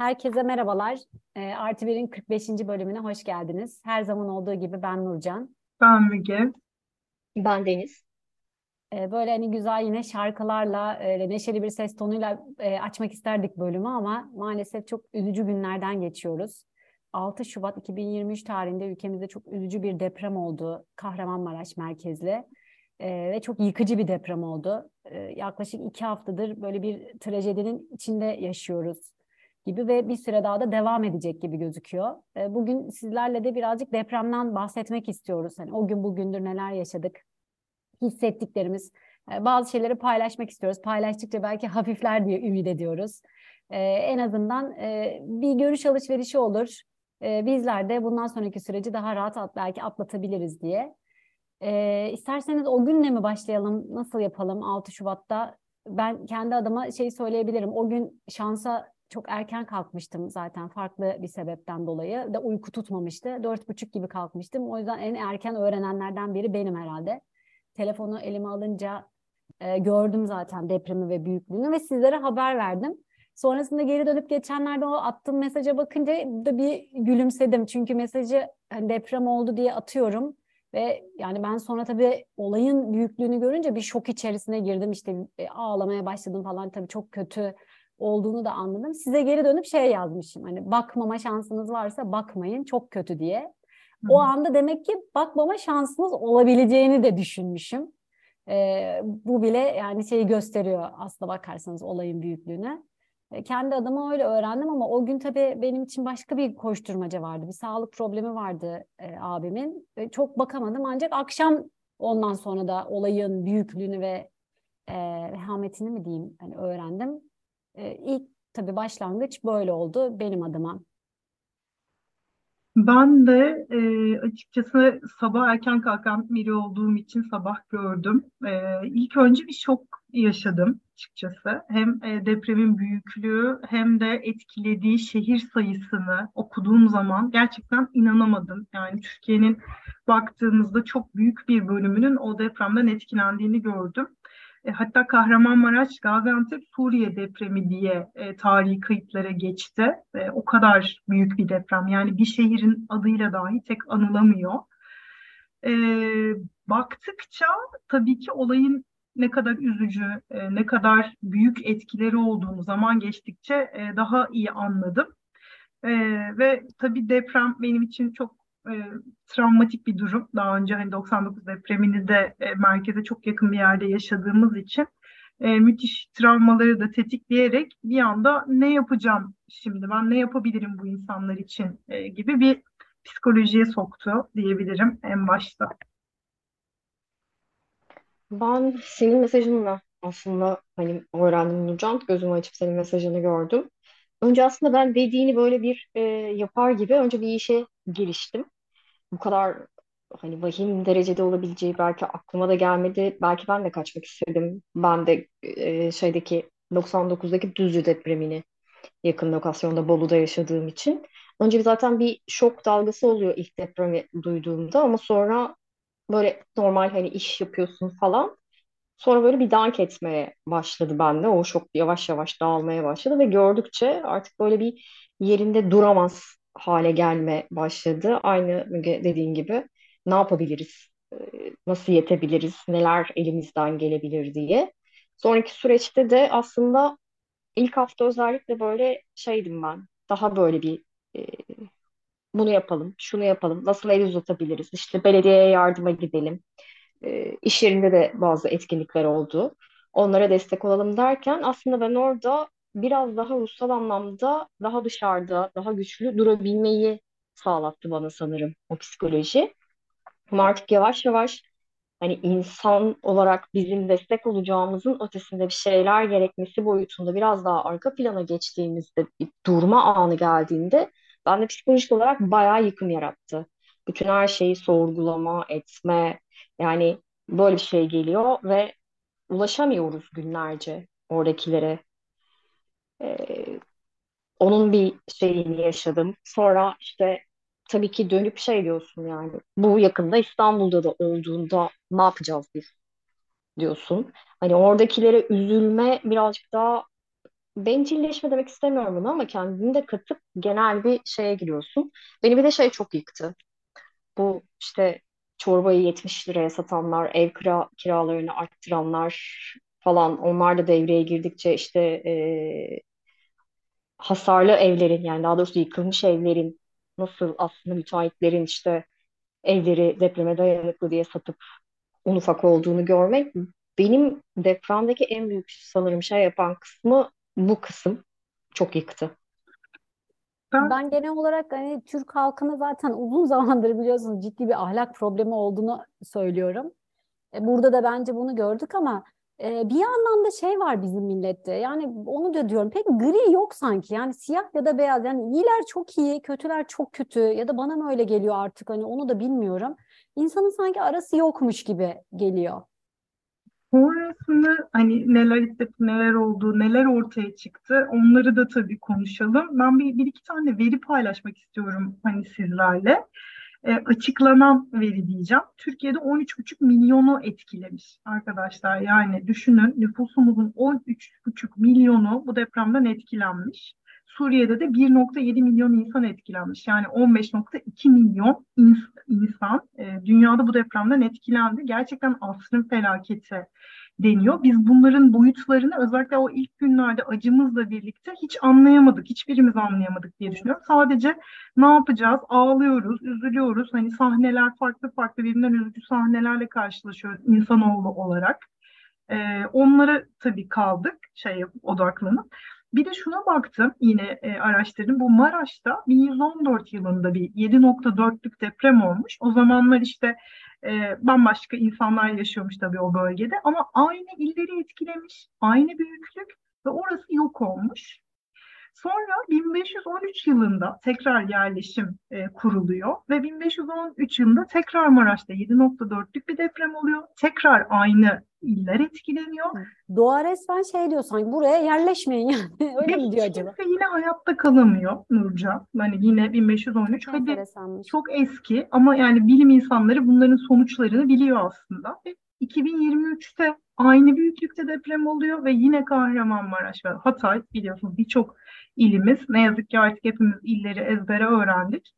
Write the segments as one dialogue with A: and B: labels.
A: Herkese merhabalar. E, Artı Bir'in 45. bölümüne hoş geldiniz. Her zaman olduğu gibi ben Nurcan.
B: Ben Müge.
C: Ben Deniz.
A: E, böyle hani güzel yine şarkılarla, e, neşeli bir ses tonuyla e, açmak isterdik bölümü ama maalesef çok üzücü günlerden geçiyoruz. 6 Şubat 2023 tarihinde ülkemizde çok üzücü bir deprem oldu Kahramanmaraş merkezli. Ee, ve çok yıkıcı bir deprem oldu. Ee, yaklaşık iki haftadır böyle bir trajedinin içinde yaşıyoruz gibi ve bir süre daha da devam edecek gibi gözüküyor. Ee, bugün sizlerle de birazcık depremden bahsetmek istiyoruz. Hani o gün bugündür neler yaşadık, hissettiklerimiz, e, bazı şeyleri paylaşmak istiyoruz. Paylaştıkça belki hafifler diye ümit ediyoruz. Ee, en azından e, bir görüş alışverişi olur. Bizler de bundan sonraki süreci daha rahat at, belki atlatabiliriz diye. İsterseniz o günle mi başlayalım? Nasıl yapalım 6 Şubat'ta? Ben kendi adıma şey söyleyebilirim. O gün şansa çok erken kalkmıştım zaten farklı bir sebepten dolayı. Da uyku tutmamıştı. Dört buçuk gibi kalkmıştım. O yüzden en erken öğrenenlerden biri benim herhalde. Telefonu elime alınca e, gördüm zaten depremi ve büyüklüğünü ve sizlere haber verdim. Sonrasında geri dönüp geçenlerde o attığım mesaja bakınca da bir gülümsedim. Çünkü mesajı hani deprem oldu diye atıyorum. Ve yani ben sonra tabii olayın büyüklüğünü görünce bir şok içerisine girdim. İşte e, ağlamaya başladım falan tabii çok kötü olduğunu da anladım. Size geri dönüp şey yazmışım. Hani bakmama şansınız varsa bakmayın çok kötü diye. O anda demek ki bakmama şansınız olabileceğini de düşünmüşüm. Ee, bu bile yani şeyi gösteriyor aslında bakarsanız olayın büyüklüğünü. Ee, kendi adıma öyle öğrendim ama o gün tabii benim için başka bir koşturmaca vardı. Bir sağlık problemi vardı e, abimin. E, çok bakamadım ancak akşam ondan sonra da olayın büyüklüğünü ve e, vehametini mi diyeyim yani öğrendim. E, ilk tabii başlangıç böyle oldu benim adıma.
B: Ben de e, açıkçası sabah erken kalkan biri olduğum için sabah gördüm. E, ilk önce bir şok yaşadım açıkçası. Hem e, depremin büyüklüğü hem de etkilediği şehir sayısını okuduğum zaman gerçekten inanamadım. Yani Türkiye'nin baktığımızda çok büyük bir bölümünün o depremden etkilendiğini gördüm. E, hatta Kahramanmaraş, Gaziantep, Suriye depremi diye e, tarihi kayıtlara geçti. E, o kadar büyük bir deprem. Yani bir şehrin adıyla dahi tek anılamıyor. E, baktıkça tabii ki olayın ne kadar üzücü, e, ne kadar büyük etkileri olduğunu zaman geçtikçe e, daha iyi anladım. E, ve tabii deprem benim için çok e, travmatik bir durum. Daha önce hani 99 depremini de e, merkeze çok yakın bir yerde yaşadığımız için e, müthiş travmaları da tetikleyerek bir anda ne yapacağım şimdi ben ne yapabilirim bu insanlar için e, gibi bir psikolojiye soktu diyebilirim en başta.
C: Ben senin mesajınla aslında hani öğrendim Nurcan. Gözümü açıp senin mesajını gördüm. Önce aslında ben dediğini böyle bir e, yapar gibi önce bir işe giriştim. Bu kadar hani vahim derecede olabileceği belki aklıma da gelmedi. Belki ben de kaçmak istedim. Ben de e, şeydeki 99'daki Düzce depremini yakın lokasyonda Bolu'da yaşadığım için. Önce zaten bir şok dalgası oluyor ilk depremi duyduğumda ama sonra böyle normal hani iş yapıyorsun falan. Sonra böyle bir dank etmeye başladı bende. O şok yavaş yavaş dağılmaya başladı ve gördükçe artık böyle bir yerinde duramaz hale gelme başladı. Aynı Müge dediğin gibi ne yapabiliriz, Ee, nasıl yetebiliriz, neler elimizden gelebilir diye. Sonraki süreçte de aslında ilk hafta özellikle böyle şeydim ben. Daha böyle bir e, bunu yapalım, şunu yapalım, nasıl el uzatabiliriz, işte belediyeye yardıma gidelim. E, iş yerinde de bazı etkinlikler oldu. Onlara destek olalım derken aslında ben orada biraz daha ruhsal anlamda daha dışarıda, daha güçlü durabilmeyi sağlattı bana sanırım o psikoloji. Ama artık yavaş yavaş hani insan olarak bizim destek olacağımızın ötesinde bir şeyler gerekmesi boyutunda biraz daha arka plana geçtiğimizde bir durma anı geldiğinde bende psikolojik olarak bayağı yıkım yarattı. Bütün her şeyi sorgulama, etme yani böyle bir şey geliyor ve ulaşamıyoruz günlerce oradakilere. Ee, onun bir şeyini yaşadım. Sonra işte tabii ki dönüp şey diyorsun yani bu yakında İstanbul'da da olduğunda ne yapacağız biz diyorsun. Hani oradakilere üzülme birazcık daha bencilleşme demek istemiyorum bunu ama kendini de katıp genel bir şeye giriyorsun. Beni bir de şey çok yıktı. Bu işte çorbayı 70 liraya satanlar, ev kira, kiralarını arttıranlar falan onlar da devreye girdikçe işte e, hasarlı evlerin yani daha doğrusu yıkılmış evlerin nasıl aslında müteahhitlerin işte evleri depreme dayanıklı diye satıp un ufak olduğunu görmek benim depremdeki en büyük sanırım şey yapan kısmı bu kısım çok yıktı.
B: Ben
A: genel olarak hani Türk halkını zaten uzun zamandır biliyorsunuz ciddi bir ahlak problemi olduğunu söylüyorum. E, Burada da bence bunu gördük ama e, bir yandan da şey var bizim millette. Yani onu da diyorum pek gri yok sanki. Yani siyah ya da beyaz. Yani iyiler çok iyi, kötüler çok kötü ya da bana mı öyle geliyor artık hani onu da bilmiyorum. İnsanın sanki arası yokmuş gibi geliyor.
B: Sonrasında hani neler hissettim, neler oldu, neler ortaya çıktı onları da tabii konuşalım. Ben bir, bir iki tane veri paylaşmak istiyorum hani sizlerle. E, açıklanan veri diyeceğim. Türkiye'de 13,5 milyonu etkilemiş arkadaşlar. Yani düşünün nüfusumuzun 13,5 milyonu bu depremden etkilenmiş. Suriye'de de 1,7 milyon insan etkilenmiş. Yani 15,2 milyon ins- insan e, dünyada bu depremden etkilendi. Gerçekten asrın felaketi deniyor. Biz bunların boyutlarını özellikle o ilk günlerde acımızla birlikte hiç anlayamadık. Hiçbirimiz anlayamadık diye düşünüyorum. Sadece ne yapacağız? Ağlıyoruz, üzülüyoruz. Hani sahneler farklı farklı birbirinden üzücü sahnelerle karşılaşıyoruz insanoğlu olarak. Ee, onlara tabii kaldık şey odaklanıp. Bir de şuna baktım yine e, araştırdım. Bu Maraş'ta 1114 yılında bir 7.4'lük deprem olmuş. O zamanlar işte e, bambaşka insanlar yaşıyormuş tabii o bölgede ama aynı illeri etkilemiş, aynı büyüklük ve orası yok olmuş. Sonra 1513 yılında tekrar yerleşim e, kuruluyor ve 1513 yılında tekrar Maraş'ta 7.4'lük bir deprem oluyor. Tekrar aynı iller etkileniyor
A: Doğa resmen şey diyor sanki buraya yerleşmeyin yani. Öyle
B: ve
A: mi diyor acaba?
B: yine hayatta kalamıyor Nurcan. Hani yine 1513 hadi
A: Enteresanmış.
B: çok eski ama yani bilim insanları bunların sonuçlarını biliyor aslında. Ve 2023'te aynı büyüklükte deprem oluyor ve yine Kahramanmaraş ve Hatay biliyorsunuz birçok ilimiz ne yazık ki artık hepimiz illeri ezbere öğrendik.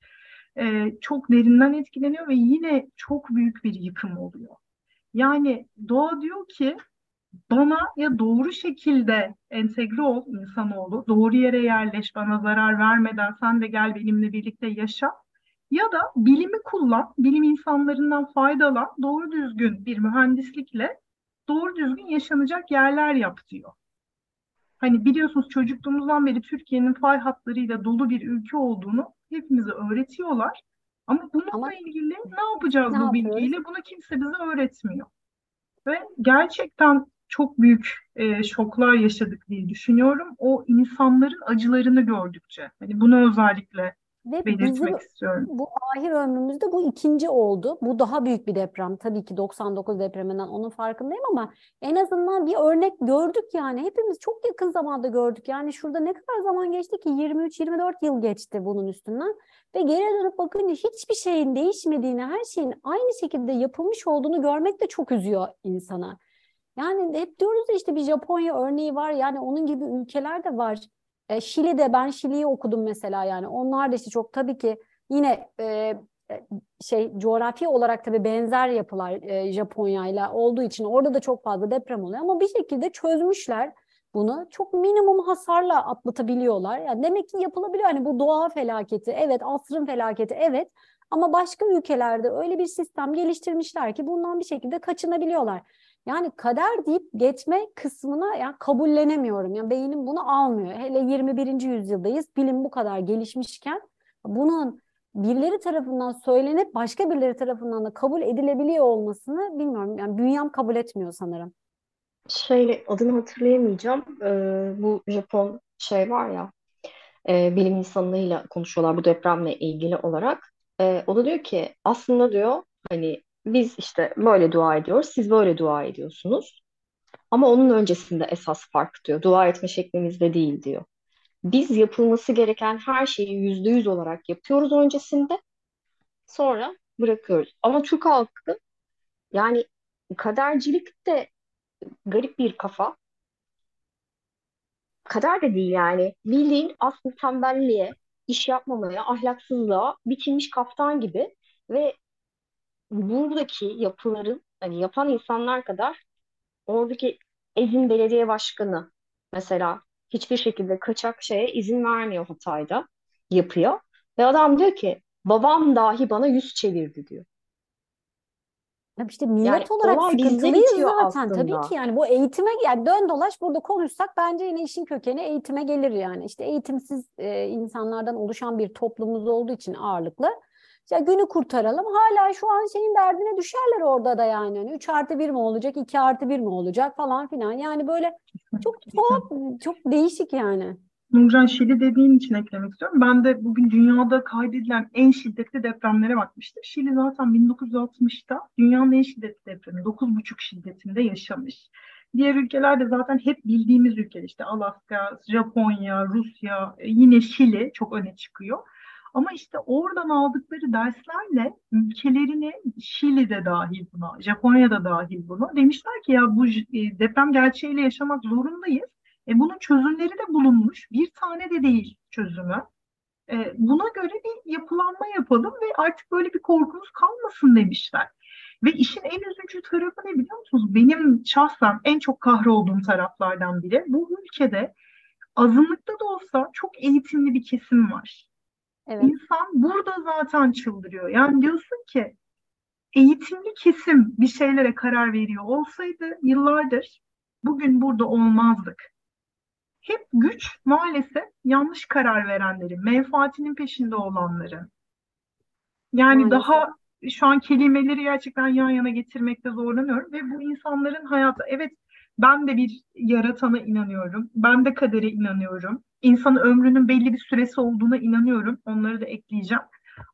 B: Ee, çok derinden etkileniyor ve yine çok büyük bir yıkım oluyor. Yani doğa diyor ki bana ya doğru şekilde entegre ol insanoğlu, doğru yere yerleş, bana zarar vermeden sen de gel benimle birlikte yaşa. Ya da bilimi kullan, bilim insanlarından faydalan, doğru düzgün bir mühendislikle doğru düzgün yaşanacak yerler yap diyor. Hani biliyorsunuz çocukluğumuzdan beri Türkiye'nin fay hatlarıyla dolu bir ülke olduğunu hepimize öğretiyorlar. Ama bununla
A: Ama
B: ilgili ne yapacağız
A: ne
B: bu
A: yapıyoruz?
B: bilgiyle? Bunu kimse bize öğretmiyor. Ve gerçekten çok büyük e, şoklar yaşadık diye düşünüyorum. O insanların acılarını gördükçe. Hani bunu özellikle
A: Ve bizim
B: istiyorum.
A: bu ahir ömrümüzde bu ikinci oldu. Bu daha büyük bir deprem. Tabii ki 99 depreminden onun farkındayım ama en azından bir örnek gördük yani. Hepimiz çok yakın zamanda gördük. Yani şurada ne kadar zaman geçti ki? 23-24 yıl geçti bunun üstünden. Ve geri dönüp bakınca hiçbir şeyin değişmediğini, her şeyin aynı şekilde yapılmış olduğunu görmek de çok üzüyor insana. Yani hep diyoruz ya işte bir Japonya örneği var. Yani onun gibi ülkeler de var. E, Şili'de ben Şili'yi okudum mesela yani. Onlar da işte çok tabii ki yine e, e, şey coğrafi olarak tabii benzer yapılar e, Japonya'yla olduğu için orada da çok fazla deprem oluyor ama bir şekilde çözmüşler bunu. Çok minimum hasarla atlatabiliyorlar. Yani demek ki yapılabiliyor. Hani bu doğa felaketi, evet asrın felaketi, evet. Ama başka ülkelerde öyle bir sistem geliştirmişler ki bundan bir şekilde kaçınabiliyorlar. Yani kader deyip geçme kısmına yani kabullenemiyorum. Yani beynim bunu almıyor. Hele 21. yüzyıldayız. Bilim bu kadar gelişmişken bunun birileri tarafından söylenip başka birileri tarafından da kabul edilebiliyor olmasını bilmiyorum. Yani bünyem kabul etmiyor sanırım.
C: Şeyle adını hatırlayamayacağım. Ee, bu Japon şey var ya e, bilim insanlarıyla konuşuyorlar bu depremle ilgili olarak. Ee, o da diyor ki aslında diyor hani biz işte böyle dua ediyoruz, siz böyle dua ediyorsunuz. Ama onun öncesinde esas fark diyor. Dua etme şeklimizde değil diyor. Biz yapılması gereken her şeyi yüzde yüz olarak yapıyoruz öncesinde, sonra bırakıyoruz. Ama Türk halkı yani kadercilik de garip bir kafa. kader de değil yani. Bildiğin aslında tembelliğe, iş yapmamaya, ahlaksızlığa biçilmiş kaftan gibi ve buradaki yapıların hani yapan insanlar kadar oradaki Ezin Belediye Başkanı mesela hiçbir şekilde kaçak şeye izin vermiyor Hatay'da yapıyor. Ve adam diyor ki babam dahi bana yüz çevirdi diyor.
A: Tabii işte millet
C: Yani
A: olarak sıkıntılıyız zaten. Tabii
C: aslında.
A: ki yani bu eğitime yani dön dolaş burada konuşsak bence yine işin kökeni eğitime gelir yani. İşte eğitimsiz e, insanlardan oluşan bir toplumumuz olduğu için ağırlıklı. İşte günü kurtaralım. Hala şu an şeyin derdine düşerler orada da yani. Hani 3 artı 1 mi olacak, 2 artı 1 mi olacak falan filan. Yani böyle çok tuhaf, çok değişik yani.
B: Nurcan Şili dediğin için eklemek istiyorum. Ben de bugün dünyada kaydedilen en şiddetli depremlere bakmıştım. Şili zaten 1960'ta dünyanın en şiddetli depremi 9,5 şiddetinde yaşamış. Diğer ülkeler de zaten hep bildiğimiz ülkeler işte Alaska, Japonya, Rusya, e, yine Şili çok öne çıkıyor. Ama işte oradan aldıkları derslerle ülkelerini Şili'de dahil buna, Japonya'da dahil buna demişler ki ya bu e, deprem gerçeğiyle yaşamak zorundayız. E, bunun çözümleri de bulunmuş. Bir tane de değil çözümü. E, buna göre bir yapılanma yapalım ve artık böyle bir korkumuz kalmasın demişler. Ve işin en üzücü tarafı ne biliyor musunuz? Benim şahsen en çok kahrolduğum taraflardan biri bu ülkede azınlıkta da olsa çok eğitimli bir kesim var.
A: Evet.
B: İnsan burada zaten çıldırıyor. Yani diyorsun ki eğitimli kesim bir şeylere karar veriyor olsaydı yıllardır bugün burada olmazdık. Hep güç maalesef yanlış karar verenlerin, menfaatinin peşinde olanların. Yani
A: Maalesef.
B: daha şu an kelimeleri gerçekten yan yana getirmekte zorlanıyorum ve bu insanların hayatı, evet ben de bir yaratana inanıyorum, ben de kadere inanıyorum. İnsanın ömrünün belli bir süresi olduğuna inanıyorum, onları da ekleyeceğim.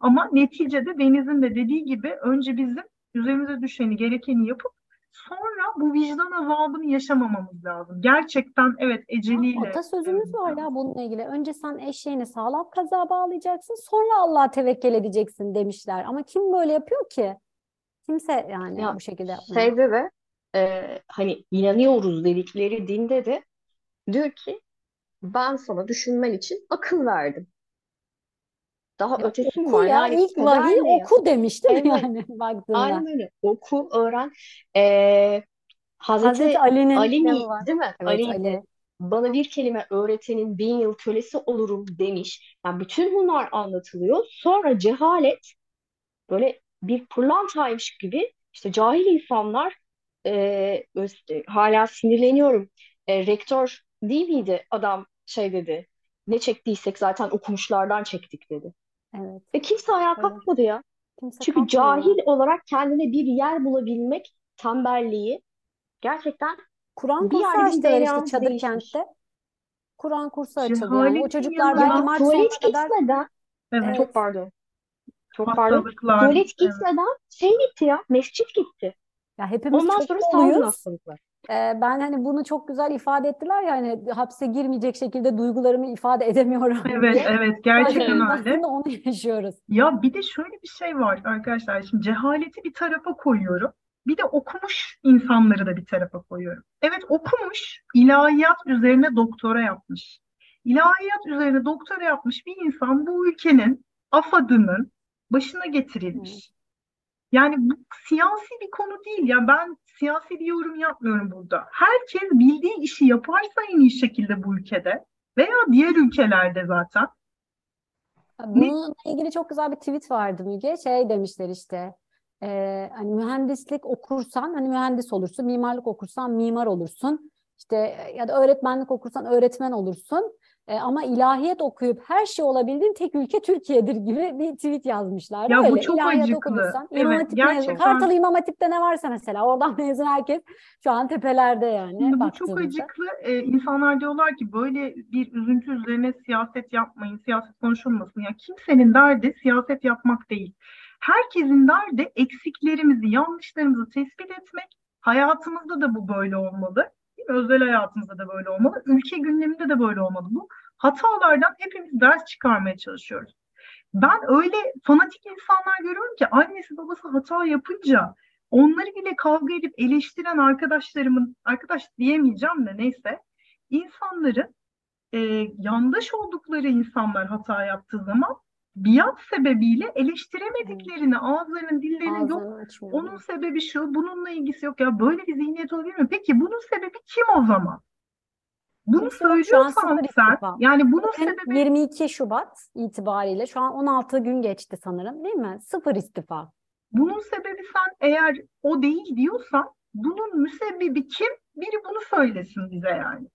B: Ama neticede Deniz'in de dediği gibi önce bizim üzerimize düşeni, gerekeni yapıp sonra bu vicdan azabını yaşamamamız lazım. Gerçekten evet eceliyle.
A: Atasözümüz var ya bununla ilgili. Önce sen eşeğini sağlam kazığa bağlayacaksın, sonra Allah'a tevekkül edeceksin demişler. Ama kim böyle yapıyor ki? Kimse yani
C: Ya
A: bu şekilde yapmıyor.
C: şeyde de e, hani inanıyoruz dedikleri dinde de diyor ki ben sana düşünmen için akıl verdim. Daha
A: Ya
C: ötesi mi
A: oku
C: var?
A: ya
C: Yani
A: ilk vahiy oku demiş değil mi
C: Evet.
A: yani baktığında.
C: Aynen öyle. Oku, öğren. Ee, Hazreti
A: Hazreti Ali'nin
C: Ali mi,
A: var?
C: değil mi?
A: Evet
C: Ali
A: Ali.
C: bana bir kelime öğretenin bin yıl kölesi olurum demiş. Yani bütün bunlar anlatılıyor. Sonra cehalet böyle bir pırlantaymış gibi işte cahil insanlar e, öz- e, hala sinirleniyorum. E, rektör değil miydi adam şey dedi. Ne çektiysek zaten okumuşlardan çektik dedi.
A: Evet.
C: Ve kimse ayağa
A: Öyle.
C: kalkmadı ya.
A: Kimse
C: Çünkü
A: kalkmıyor.
C: cahil olarak kendine bir yer bulabilmek tembelliği gerçekten
A: Kur'an
C: bir
A: kursu açtılar işte çadır
C: değişmiş.
A: kentte. Kur'an kursu açıldı yani. O çocuklar belki
C: Ya
A: Mart sonuna
C: tuvalet
A: kadar
C: gitmeden,
B: Evet.
A: Evet.
C: çok pardon, çok pardon,
B: Hastalıklar.
C: tuvalet
B: evet.
C: gitmeden şey gitti ya, mescit gitti.
A: Ya hepimiz
C: Ondan
A: çok
C: sonra
A: doluyuz.
C: hastalıklar.
A: Ee, ben hani bunu çok güzel ifade ettiler ya hani hapse girmeyecek şekilde duygularımı ifade edemiyorum
B: Evet,
A: diye.
B: evet gerçekten
C: Evet.
B: öyle.
A: Aslında onu yaşıyoruz.
B: Ya bir de şöyle bir şey var arkadaşlar. Şimdi cehaleti bir tarafa koyuyorum. Bir de okumuş insanları da bir tarafa koyuyorum. Evet okumuş, ilahiyat üzerine doktora yapmış. İlahiyat üzerine doktora yapmış bir insan bu ülkenin AFAD'ının başına getirilmiş. Yani bu siyasi bir konu değil. Ya ben siyasi bir yorum yapmıyorum burada. Herkes bildiği işi yaparsa en iyi şekilde bu ülkede veya diğer ülkelerde zaten
A: Bununla ilgili çok güzel bir tweet vardı Müge. Şey demişler işte e, hani mühendislik okursan hani mühendis olursun, mimarlık okursan mimar olursun. İşte ya da öğretmenlik okursan öğretmen olursun. E, ama ilahiyat okuyup her şey olabildiğin tek ülke Türkiye'dir gibi bir tweet yazmışlar.
B: Ya bu
A: Öyle
B: çok
A: ilahiyat
B: acıklı.
A: okuduysan,
B: Evet,
A: İmam
B: gerçekten.
A: Kartal İmam Hatip'te ne varsa mesela oradan mezun herkes şu an tepelerde yani
B: Şimdi bu çok acıklı. Ee, insanlar diyorlar ki böyle bir üzüntü üzerine siyaset yapmayın, siyaset konuşulmasın. Ya kimsenin derdi siyaset yapmak değil. Herkesin derdi eksiklerimizi, yanlışlarımızı tespit etmek. Hayatımızda da bu böyle olmalı. Özel hayatımızda da böyle olmalı. Ülke gündeminde de böyle olmalı. Bu hatalardan hepimiz ders çıkarmaya çalışıyoruz. Ben öyle fanatik insanlar görüyorum ki annesi babası hata yapınca onları bile kavga edip eleştiren arkadaşlarımın, arkadaş diyemeyeceğim de neyse, insanların e, yandaş oldukları insanlar hata yaptığı zaman biat sebebiyle eleştiremediklerini, ağızlarının, dillerinin yok.
A: Açmıyor.
B: Onun sebebi şu, bununla ilgisi yok. Ya böyle bir zihniyet olabilir mi? Peki bunun sebebi kim o zaman? Bunu
A: Kimse
B: söylüyorsan sen,
A: istifa.
B: yani bunun
A: Bugün
B: sebebi
A: 22 Şubat itibariyle şu an 16 gün geçti sanırım değil mi? Sıfır istifa.
B: Bunun sebebi sen eğer o değil diyorsan bunun müsebbibi kim? Biri bunu söylesin bize yani.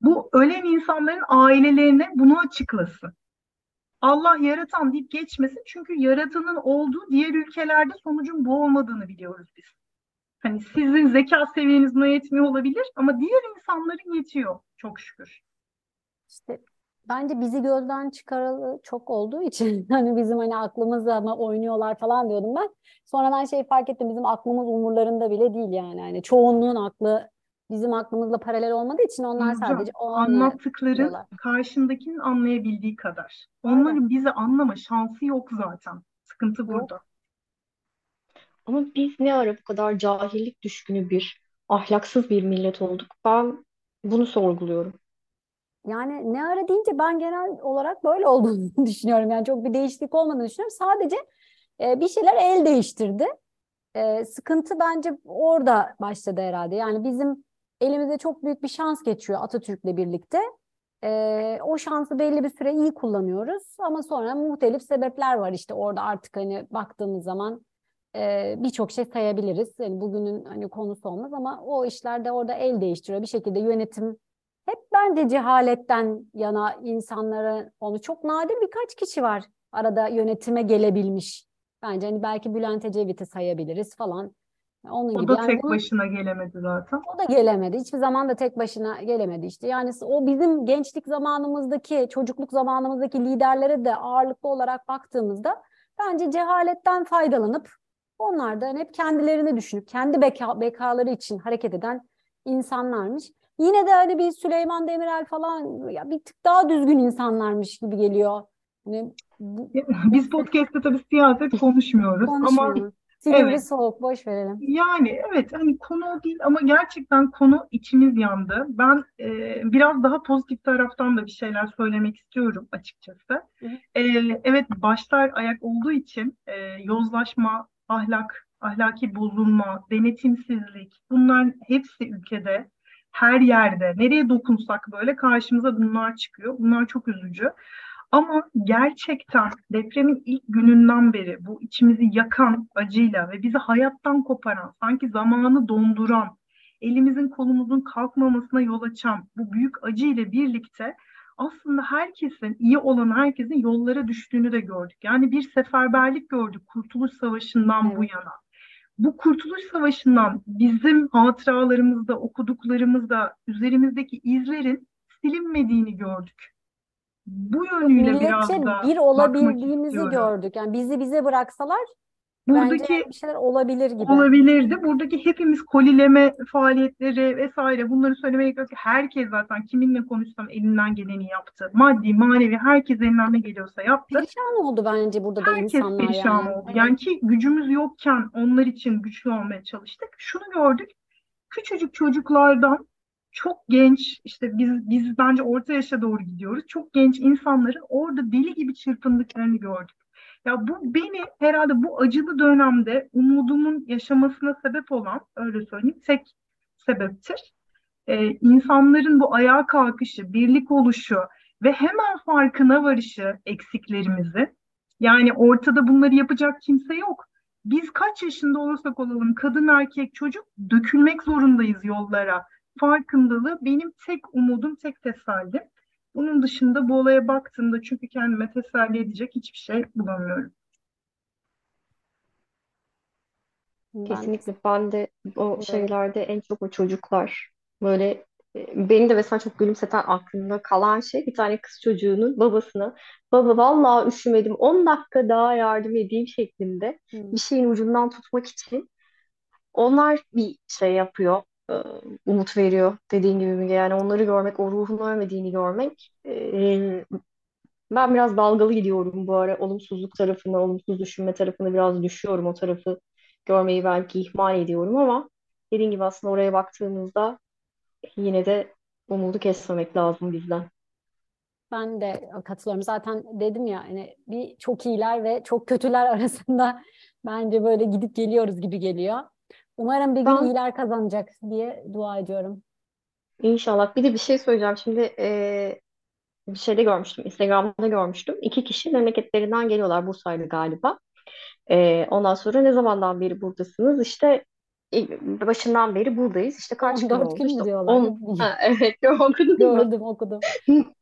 B: Bu ölen insanların ailelerine bunu açıklasın. Allah yaratan deyip geçmesin çünkü yaratanın olduğu diğer ülkelerde sonucun bu olmadığını biliyoruz biz. Hani sizin zeka seviyeniz buna yetmiyor olabilir ama diğer insanların yetiyor çok şükür.
A: İşte bence bizi gözden çıkaralı çok olduğu için hani bizim hani aklımızla mı oynuyorlar falan diyordum ben. Sonradan şey fark ettim bizim aklımız umurlarında bile değil yani. Hani çoğunluğun aklı bizim aklımızla paralel olmadığı için onlar
B: Nurcan,
A: sadece o anı
B: anlattıkların
A: biliyorlar.
B: karşındakinin anlayabildiği kadar.
A: Aynen.
B: Onların bizi anlama şansı yok zaten. Sıkıntı
A: Yok.
B: burada.
C: Ama biz ne ara bu kadar cahillik düşkünü bir, ahlaksız bir millet olduk? Ben bunu sorguluyorum.
A: Yani ne ara deyince ben genel olarak böyle olduğunu düşünüyorum. Yani çok bir değişiklik olmadığını düşünüyorum. Sadece e, bir şeyler el değiştirdi. E, sıkıntı bence orada başladı herhalde. Yani bizim elimize çok büyük bir şans geçiyor Atatürk'le birlikte. E, o şansı belli bir süre iyi kullanıyoruz ama sonra muhtelif sebepler var işte orada artık hani baktığımız zaman e, birçok şey sayabiliriz. Yani bugünün hani konusu olmaz ama o işlerde orada el değiştiriyor. Bir şekilde yönetim hep bence cehaletten yana insanlara onu çok nadir birkaç kişi var arada yönetime gelebilmiş. Bence hani belki Bülent Ecevit'i sayabiliriz falan. Onun
B: O
A: gibi.
B: da
A: Yani
B: tek
A: bunun-
B: başına gelemedi zaten.
A: o da gelemedi. Hiçbir zaman da tek başına gelemedi işte. Yani o bizim gençlik zamanımızdaki, çocukluk zamanımızdaki liderlere de ağırlıklı olarak baktığımızda bence cehaletten faydalanıp onlardan hep kendilerini düşünüp kendi beka, bekaları için hareket eden insanlarmış. Yine de hani bir Süleyman Demirel falan ya bir tık daha düzgün insanlarmış gibi geliyor. Hani bu,
B: Biz podcast'te tabii siyaset konuşmuyoruz ama
A: Sivri
B: evet.
A: soğuk boş verelim.
B: Yani evet hani konu o değil ama gerçekten konu içimiz yandı. Ben e, biraz daha pozitif taraftan da bir şeyler söylemek istiyorum açıkçası. E, evet başlar ayak olduğu için e, yozlaşma, ahlak, ahlaki bozulma, denetimsizlik bunlar hepsi ülkede her yerde nereye dokunsak böyle karşımıza bunlar çıkıyor. Bunlar çok üzücü. Ama gerçekten depremin ilk gününden beri bu içimizi yakan acıyla ve bizi hayattan koparan, sanki zamanı donduran, elimizin kolumuzun kalkmamasına yol açan bu büyük acı ile birlikte aslında herkesin, iyi olan herkesin yollara düştüğünü de gördük. Yani bir seferberlik gördük Kurtuluş Savaşı'ndan bu
A: Evet.
B: yana. Bu Kurtuluş Savaşı'ndan bizim hatıralarımızda, okuduklarımızda üzerimizdeki izlerin silinmediğini gördük. Bu yönüyle biraz
A: Milletçe
B: da
A: bir olabildiğimizi
B: istiyorum.
A: gördük. Yani bizi bize bıraksalar bence
B: Buradaki
A: bir şeyler olabilir gibi.
B: olabilirdi. Buradaki hepimiz kolileme faaliyetleri vesaire bunları söylemeye gerek yok. Herkes zaten kiminle konuşsam elinden geleni yaptı. Maddi, manevi herkes elinden ne geliyorsa yaptı.
A: Perişan oldu bence burada da
B: Herkes
A: insanlar
B: perişan
A: yani.
B: oldu. Yani ki gücümüz yokken onlar için güçlü olmaya çalıştık. Şunu gördük. Küçücük çocuklardan çok genç işte biz biz bence orta yaşa doğru gidiyoruz. Çok genç insanların orada deli gibi çırpındıklarını gördük. Ya bu beni herhalde bu acılı dönemde umudumun yaşamasına sebep olan öyle söyleyeyim tek sebeptir. Ee, insanların bu ayağa kalkışı, birlik oluşu ve hemen farkına varışı eksiklerimizi. Yani ortada bunları yapacak kimse yok. Biz kaç yaşında olursak olalım, kadın erkek çocuk dökülmek zorundayız yollara. Farkındalığı benim tek umudum, tek tesellim. Bunun dışında bu olaya baktığımda çünkü kendime teselli edecek hiçbir şey bulamıyorum.
C: Kesinlikle ben de o
A: Evet.
C: şeylerde en çok o çocuklar böyle e, beni de mesela çok gülümseten aklımda kalan şey bir tane kız çocuğunun babasına baba vallahi üşümedim 10 dakika daha yardım edeyim şeklinde bir şeyin ucundan tutmak için onlar bir şey yapıyor e, umut veriyor dediğin gibi Müge yani onları görmek o ruhun ölmediğini görmek e, ben biraz dalgalı gidiyorum bu ara olumsuzluk tarafına olumsuz düşünme tarafına biraz düşüyorum o tarafı görmeyi belki ihmal ediyorum ama dediğin gibi aslında oraya baktığımızda yine de umudu kesmemek lazım bizden.
A: Ben de katılıyorum. Zaten dedim ya hani bir çok iyiler ve çok kötüler arasında bence böyle gidip geliyoruz gibi geliyor. Umarım bir gün
C: Ben
A: iyiler kazanacak diye dua ediyorum.
C: inşallah bir de bir şey söyleyeceğim. Şimdi e, bir şeyde görmüştüm. Instagram'da görmüştüm. İki kişi memleketlerinden geliyorlar. Bursa'ydı galiba. E, ondan sonra ne zamandan beri buradasınız? İşte e, başından beri buradayız. İşte kaç gün
A: 14
C: oldu?
A: gün mü
C: İşte
A: diyorlar?
C: 10 ha, evet okudun mu?
A: Gördüm, okudum.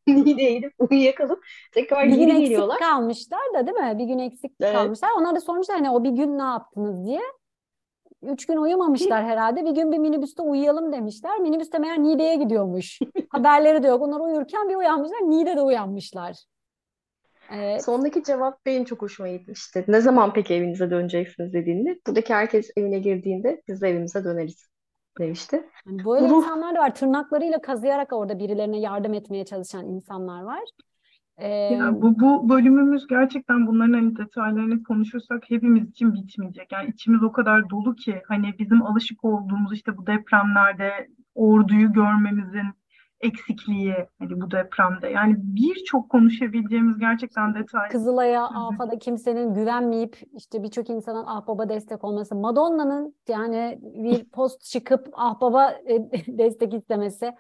C: Niğde'ye uyuyakalıp tekrar
A: Bir gün
C: geri
A: eksik
C: geliyorlar.
A: kalmışlar da değil mi? Bir gün eksik
C: Evet.
A: kalmışlar. Onlar da sormuşlar hani o bir gün ne yaptınız diye. Üç gün uyumamışlar herhalde. Bir gün bir minibüste uyuyalım demişler. Minibüste meğer Niğde'ye gidiyormuş. Haberleri de yok. Onlar uyurken bir uyanmışlar. Niğde'de uyanmışlar. Ee,
C: Sondaki cevap benim çok hoşuma gitmişti. Ne zaman peki evinize döneceksiniz dediğinde. Buradaki herkes evine girdiğinde biz de evimize döneriz demişti.
A: yani böyle
C: Bunu
A: insanlar da var. Tırnaklarıyla kazıyarak orada birilerine yardım etmeye çalışan insanlar var. Ee,
B: Ya bu, bu bölümümüz gerçekten bunların hani detaylarını konuşursak hepimiz için bitmeyecek. Yani içimiz o kadar dolu ki hani bizim alışık olduğumuz işte bu depremlerde orduyu görmemizin eksikliği hani bu depremde. Yani birçok konuşabileceğimiz gerçekten detay.
A: Kızılay'a. AFA'da kimsenin güvenmeyip işte birçok insanın Ahbap'a destek olması. Madonna'nın yani bir post çıkıp Ahbap'a e, destek istemesi.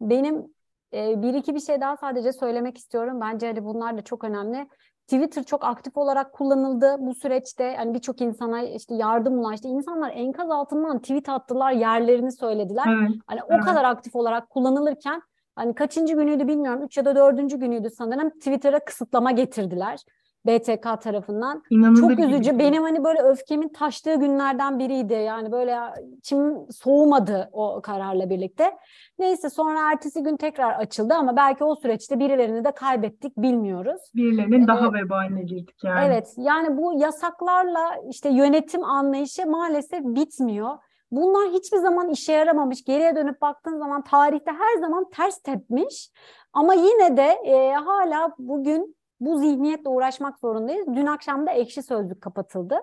A: Benim e, bir iki bir şey daha sadece söylemek istiyorum. Bence hani bunlar da çok önemli. Twitter çok aktif olarak kullanıldı bu süreçte. Hani birçok insana işte yardım ulaştı. İnsanlar enkaz altından tweet attılar, yerlerini söylediler.
B: Evet,
A: Hani o
B: evet.
A: kadar aktif olarak kullanılırken hani kaçıncı günüydü bilmiyorum. Üç ya da dördüncü günüydü sanırım. Twitter'a kısıtlama getirdiler. BTK tarafından.
B: İnanılır
A: Çok üzücü.
B: değil.
A: Benim hani böyle öfkemin taştığı günlerden biriydi. Yani böyle içim soğumadı o kararla birlikte. Neyse sonra ertesi gün tekrar açıldı ama belki o süreçte birilerini de kaybettik bilmiyoruz.
B: Birilerinin daha
A: Evet.
B: vebaline girdik yani.
A: Evet, yani bu yasaklarla işte yönetim anlayışı maalesef bitmiyor. Bunlar hiçbir zaman işe yaramamış. Geriye dönüp baktığın zaman tarihte her zaman ters tepmiş. Ama yine de e, hala bugün bu zihniyetle uğraşmak zorundayız. Dün akşam da Ekşi Sözlük kapatıldı.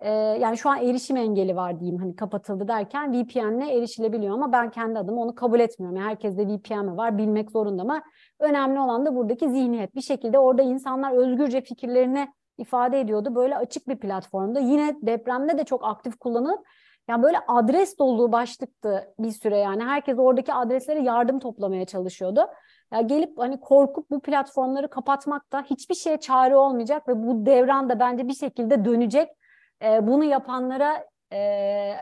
A: E, yani şu an erişim engeli var diyeyim hani kapatıldı derken VPN'le erişilebiliyor ama ben kendi adıma onu kabul etmiyorum. Yani herkeste VPN mi var bilmek zorunda ama önemli olan da buradaki zihniyet. Bir şekilde orada insanlar özgürce fikirlerini ifade ediyordu. Böyle açık bir platformda. Yine depremde de çok aktif kullanılıp yani böyle adres dolu başlıktı bir süre yani. Herkes oradaki adreslere yardım toplamaya çalışıyordu. Ya gelip hani korkup bu platformları kapatmak da hiçbir şeye çare olmayacak ve bu devran da bence bir şekilde dönecek. Ee, bunu yapanlara e,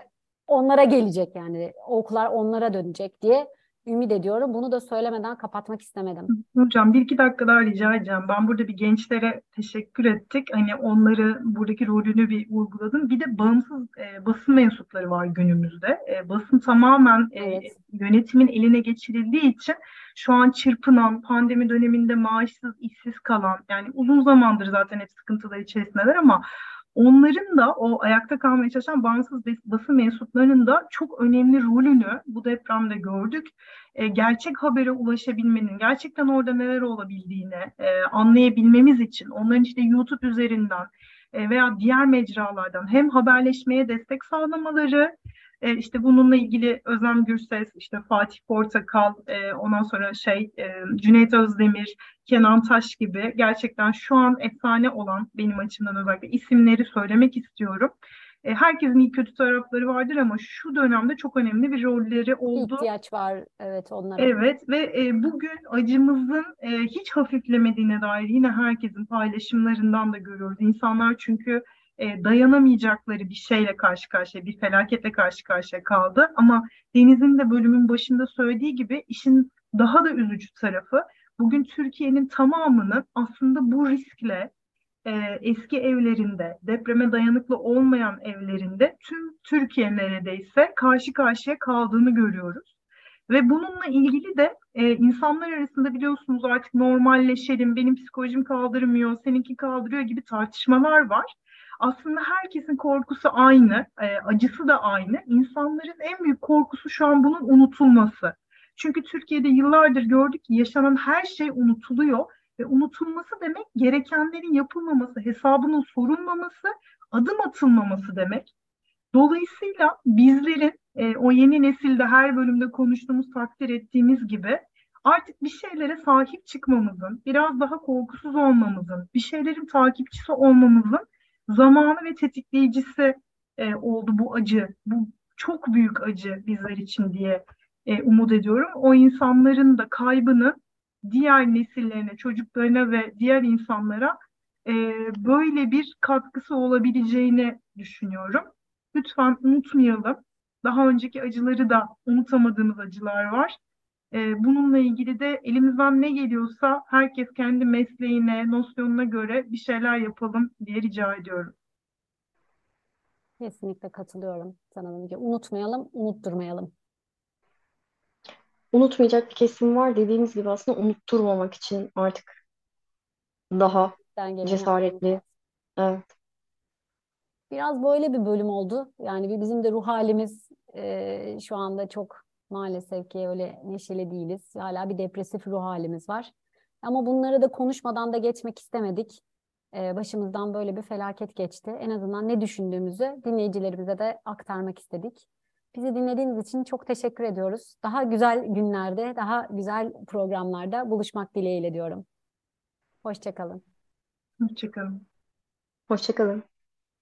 A: onlara gelecek yani oklar onlara dönecek diye ümit ediyorum. Bunu da söylemeden kapatmak istemedim.
B: Hocam bir iki dakika daha rica edeceğim. Ben burada bir gençlere teşekkür ettik. Hani onları buradaki rolünü bir vurguladım. Bir de bağımsız e, basın mensupları var günümüzde. E, basın tamamen e,
A: Evet.
B: yönetimin eline geçirildiği için şu an çırpınan, pandemi döneminde maaşsız, işsiz kalan yani uzun zamandır zaten hep sıkıntılar içerisindeler ama onların da o ayakta kalmaya çalışan bağımsız bas- basın mensuplarının da çok önemli rolünü bu depremde gördük. E, gerçek habere ulaşabilmenin, gerçekten orada neler olabildiğini e, anlayabilmemiz için onların işte YouTube üzerinden e, veya diğer mecralardan hem haberleşmeye destek sağlamaları, e, işte bununla ilgili Özlem Gürses, işte Fatih Portakal, e, ondan sonra şey e, Cüneyt Özdemir, Kenan Taş gibi gerçekten şu an efsane olan benim açımdan özellikle isimleri söylemek istiyorum. E, herkesin iyi kötü tarafları vardır ama şu dönemde çok önemli bir rolleri oldu.
A: İhtiyaç var evet onlara.
B: Evet ve e, bugün acımızın e, hiç hafiflemediğine dair yine herkesin paylaşımlarından da görüyoruz. İnsanlar çünkü e, dayanamayacakları bir şeyle karşı karşıya, bir felaketle karşı karşıya kaldı. Ama Deniz'in de bölümün başında söylediği gibi işin daha da üzücü tarafı bugün Türkiye'nin tamamının aslında bu riskle e, eski evlerinde, depreme dayanıklı olmayan evlerinde tüm Türkiye neredeyse karşı karşıya kaldığını görüyoruz. Ve bununla ilgili de e, insanlar arasında biliyorsunuz artık normalleşelim, benim psikolojim kaldırmıyor, seninki kaldırıyor gibi tartışmalar var. Aslında herkesin korkusu aynı, e, acısı da aynı. İnsanların en büyük korkusu şu an bunun unutulması. Çünkü Türkiye'de yıllardır gördük ki yaşanan her şey unutuluyor ve unutulması demek gerekenlerin yapılmaması, hesabının sorulmaması, adım atılmaması demek. Dolayısıyla bizlerin e, o yeni nesilde her bölümde konuştuğumuz, takdir ettiğimiz gibi artık bir şeylere sahip çıkmamızın, biraz daha korkusuz olmamızın, bir şeylerin takipçisi olmamızın zamanı ve tetikleyicisi e, oldu bu acı. Bu çok büyük acı bizler için diye e, umut ediyorum. O insanların da kaybını diğer nesillerine, çocuklarına ve diğer insanlara e, böyle bir katkısı olabileceğini düşünüyorum. Lütfen unutmayalım. Daha önceki acıları da unutamadığımız acılar var. E, bununla ilgili de elimizden ne geliyorsa herkes kendi mesleğine, nosyonuna göre bir şeyler yapalım diye rica ediyorum.
A: Kesinlikle katılıyorum sana Müge. Unutmayalım, unutturmayalım.
C: Unutmayacak bir kesim var. Dediğimiz gibi aslında unutturmamak için artık daha cesaretli. Evet.
A: Biraz böyle bir bölüm oldu. Yani bir- bizim de ruh halimiz e, şu anda çok maalesef ki öyle neşeli değiliz. Hala bir depresif ruh halimiz var. Ama bunları da konuşmadan da geçmek istemedik. E, başımızdan böyle bir felaket geçti. En azından ne düşündüğümüzü dinleyicilerimize de aktarmak istedik. Bizi dinlediğiniz için çok teşekkür ediyoruz. Daha güzel günlerde, daha güzel programlarda buluşmak dileğiyle diyorum. Hoşçakalın.
B: Hoşçakalın.
C: Hoşça kalın.